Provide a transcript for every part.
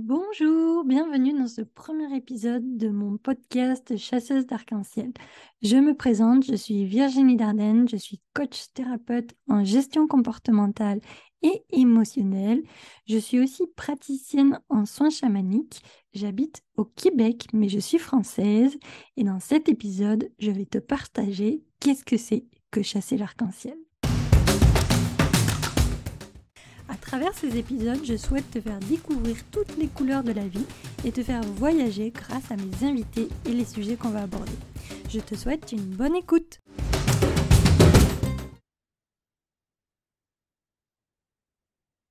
Bonjour, bienvenue dans ce premier épisode de mon podcast Chasseuse d'arc-en-ciel. Je me présente, je suis Virginie Dardenne, je suis coach thérapeute en gestion comportementale et émotionnelle. Je suis aussi praticienne en soins chamaniques. J'habite au Québec, mais je suis française. Et dans cet épisode, je vais te partager qu'est-ce que c'est que chasser l'arc-en-ciel. Travers ces épisodes, je souhaite te faire découvrir toutes les couleurs de la vie et te faire voyager grâce à mes invités et les sujets qu'on va aborder. Je te souhaite une bonne écoute.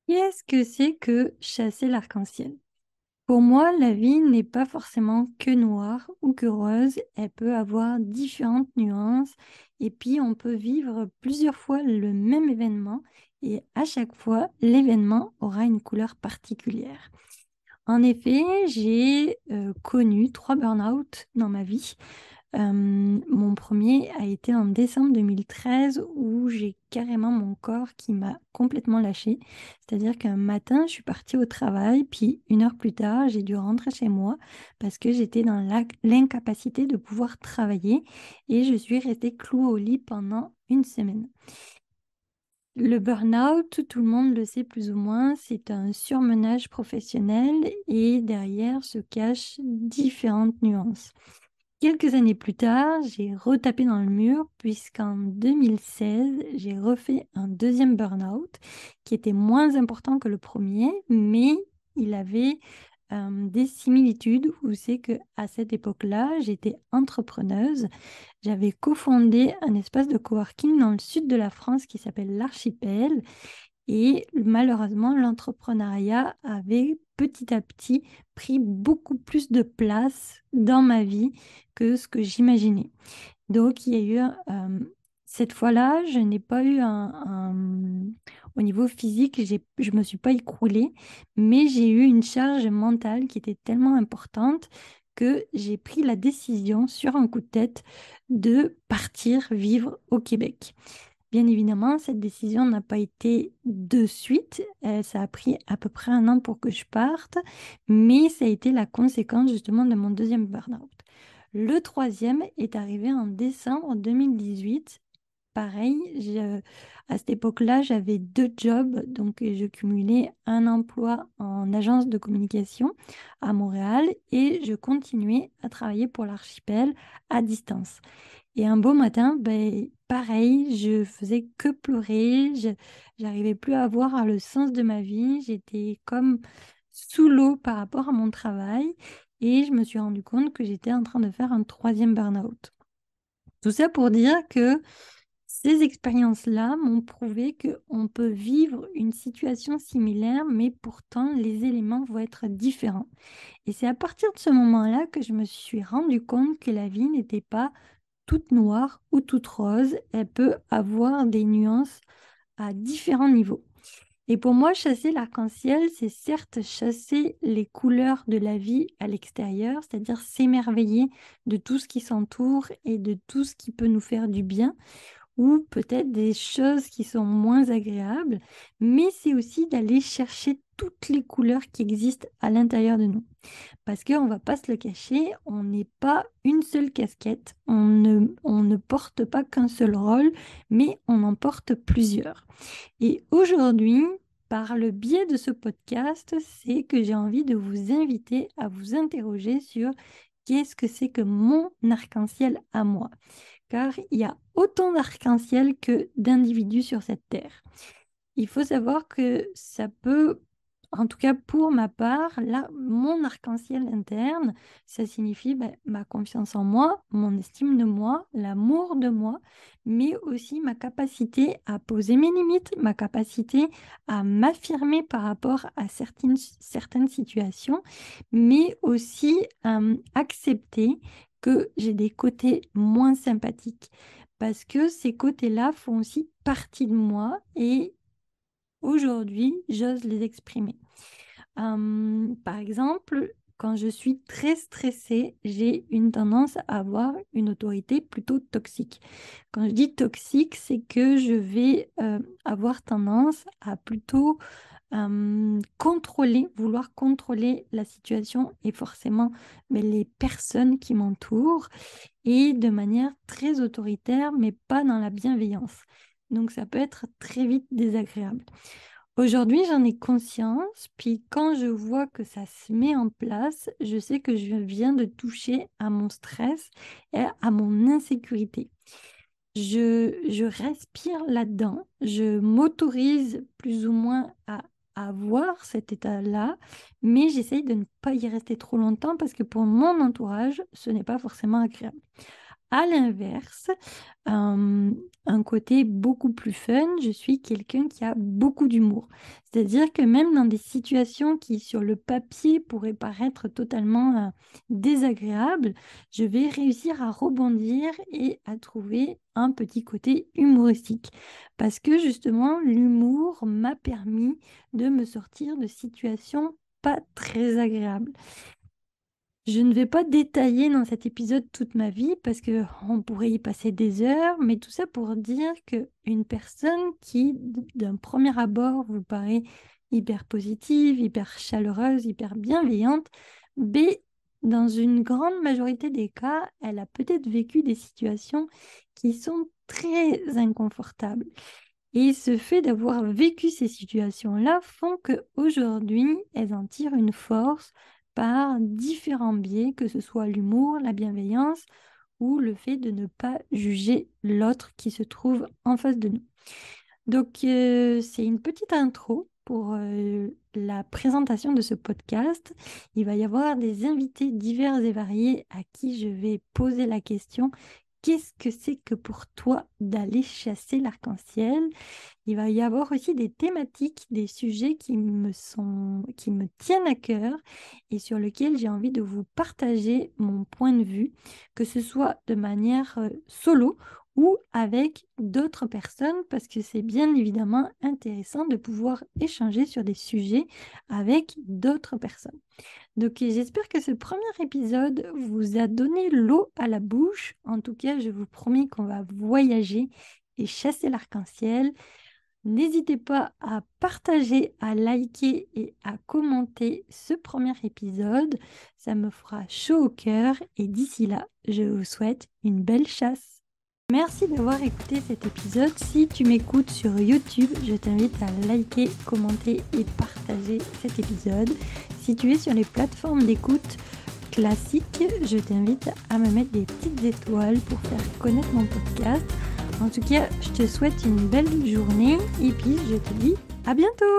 Qu'est-ce que c'est que chasser l'arc-en-ciel? Pour moi, la vie n'est pas forcément que noire ou que rose, elle peut avoir différentes nuances et puis on peut vivre plusieurs fois le même événement et à chaque fois, l'événement aura une couleur particulière. En effet, j'ai euh, connu trois burn-out dans ma vie. Mon premier a été en décembre 2013 où j'ai carrément mon corps qui m'a complètement lâché. C'est-à-dire qu'un matin, je suis partie au travail, puis une heure plus tard, j'ai dû rentrer chez moi parce que j'étais dans l'incapacité de pouvoir travailler et je suis restée clouée au lit pendant une semaine. Le burn-out, tout le monde le sait plus ou moins, c'est un surmenage professionnel et derrière se cachent différentes nuances. Quelques années plus tard, j'ai retapé dans le mur puisqu'en 2016, j'ai refait un deuxième burn-out qui était moins important que le premier, mais il avait des similitudes où c'est que à cette époque-là, j'étais entrepreneuse. J'avais cofondé un espace de coworking dans le sud de la France qui s'appelle l'Archipel. Et malheureusement, l'entrepreneuriat avait petit à petit pris beaucoup plus de place dans ma vie que ce que j'imaginais. Donc, il y a eu cette fois-là, je n'ai pas eu un, Au niveau physique, je ne me suis pas écroulée, mais j'ai eu une charge mentale qui était tellement importante que j'ai pris la décision sur un coup de tête de partir vivre au Québec. Bien évidemment, cette décision n'a pas été de suite. Euh, ça a pris à peu près un an pour que je parte, mais ça a été la conséquence justement de mon deuxième burn-out. Le troisième est arrivé en décembre 2018 pareil. à cette époque-là, j'avais deux jobs, donc je cumulais un emploi en agence de communication à Montréal et je continuais à travailler pour l'archipel à distance. Et un beau matin, ben, pareil, je faisais que pleurer, je n'arrivais plus à voir le sens de ma vie, j'étais comme sous l'eau par rapport à mon travail et je me suis rendu compte que j'étais en train de faire un troisième burn-out. Tout ça pour dire que ces expériences-là m'ont prouvé qu'on peut vivre une situation similaire, mais pourtant les éléments vont être différents. Et c'est à partir de ce moment-là que je me suis rendu compte que la vie n'était pas toute noire ou toute rose. Elle peut avoir des nuances à différents niveaux. Et pour moi, chasser l'arc-en-ciel, c'est certes chasser les couleurs de la vie à l'extérieur, c'est-à-dire s'émerveiller de tout ce qui s'entoure et de tout ce qui peut nous faire du bien, ou peut-être des choses qui sont moins agréables, mais c'est aussi d'aller chercher toutes les couleurs qui existent à l'intérieur de nous. Parce qu'on ne va pas se le cacher, on n'est pas une seule casquette, on ne, on ne porte pas qu'un seul rôle, mais on en porte plusieurs. Et aujourd'hui, par le biais de ce podcast, c'est que j'ai envie de vous inviter à vous interroger sur qu'est-ce que c'est que mon arc-en-ciel à moi car il y a autant d'arc-en-ciel que d'individus sur cette terre. Il faut savoir que ça peut, en tout cas pour ma part, là, mon arc-en-ciel interne, ça signifie ben, ma confiance en moi, mon estime de moi, l'amour de moi, mais aussi ma capacité à poser mes limites, ma capacité à m'affirmer par rapport à certaines, certaines situations, mais aussi à accepter que j'ai des côtés moins sympathiques parce que ces côtés-là font aussi partie de moi et aujourd'hui, j'ose les exprimer. par exemple, quand je suis très stressée, j'ai une tendance à avoir une autorité plutôt toxique. Quand je dis toxique, c'est que je vais avoir tendance à plutôt contrôler, vouloir contrôler la situation et forcément mais les personnes qui m'entourent et de manière très autoritaire, mais pas dans la bienveillance. Donc ça peut être très vite désagréable. Aujourd'hui, j'en ai conscience, puis quand je vois que ça se met en place, je sais que je viens de toucher à mon stress et à mon insécurité. Je, je respire là-dedans, je m'autorise plus ou moins à avoir cet état-là, mais j'essaye de ne pas y rester trop longtemps parce que pour mon entourage, ce n'est pas forcément agréable. À l'inverse, un côté beaucoup plus fun, je suis quelqu'un qui a beaucoup d'humour. C'est-à-dire que même dans des situations qui, sur le papier, pourraient paraître totalement désagréables, je vais réussir à rebondir et à trouver un petit côté humoristique. Parce que justement, l'humour m'a permis de me sortir de situations pas très agréables. Je ne vais pas détailler dans cet épisode toute ma vie parce que on pourrait y passer des heures, mais tout ça pour dire que une personne qui, d'un premier abord, vous paraît hyper positive, hyper chaleureuse, hyper bienveillante, B, dans une grande majorité des cas, elle a peut-être vécu des situations qui sont très inconfortables. Et ce fait d'avoir vécu ces situations-là font qu'aujourd'hui, elles en tirent une force par différents biais, que ce soit l'humour, la bienveillance ou le fait de ne pas juger l'autre qui se trouve en face de nous. Donc, euh, c'est une petite intro pour euh, la présentation de ce podcast. Il va y avoir des invités divers et variés à qui je vais poser la question qu'est-ce que c'est que pour toi d'aller chasser l'arc-en-ciel? Il va y avoir aussi des thématiques, des sujets qui me, sont, qui me tiennent à cœur et sur lesquels j'ai envie de vous partager mon point de vue, que ce soit de manière euh, solo ou avec d'autres personnes parce que c'est bien évidemment intéressant de pouvoir échanger sur des sujets avec d'autres personnes. Donc j'espère que ce premier épisode vous a donné l'eau à la bouche. En tout cas, je vous promets qu'on va voyager et chasser l'arc-en-ciel. N'hésitez pas à partager, à liker et à commenter ce premier épisode. Ça me fera chaud au cœur et d'ici là, je vous souhaite une belle chasse. Merci d'avoir écouté cet épisode. Si tu m'écoutes sur YouTube, je t'invite à liker, commenter et partager cet épisode. Si tu es sur les plateformes d'écoute classiques, je t'invite à me mettre des petites étoiles pour faire connaître mon podcast. En tout cas, je te souhaite une belle journée et puis je te dis à bientôt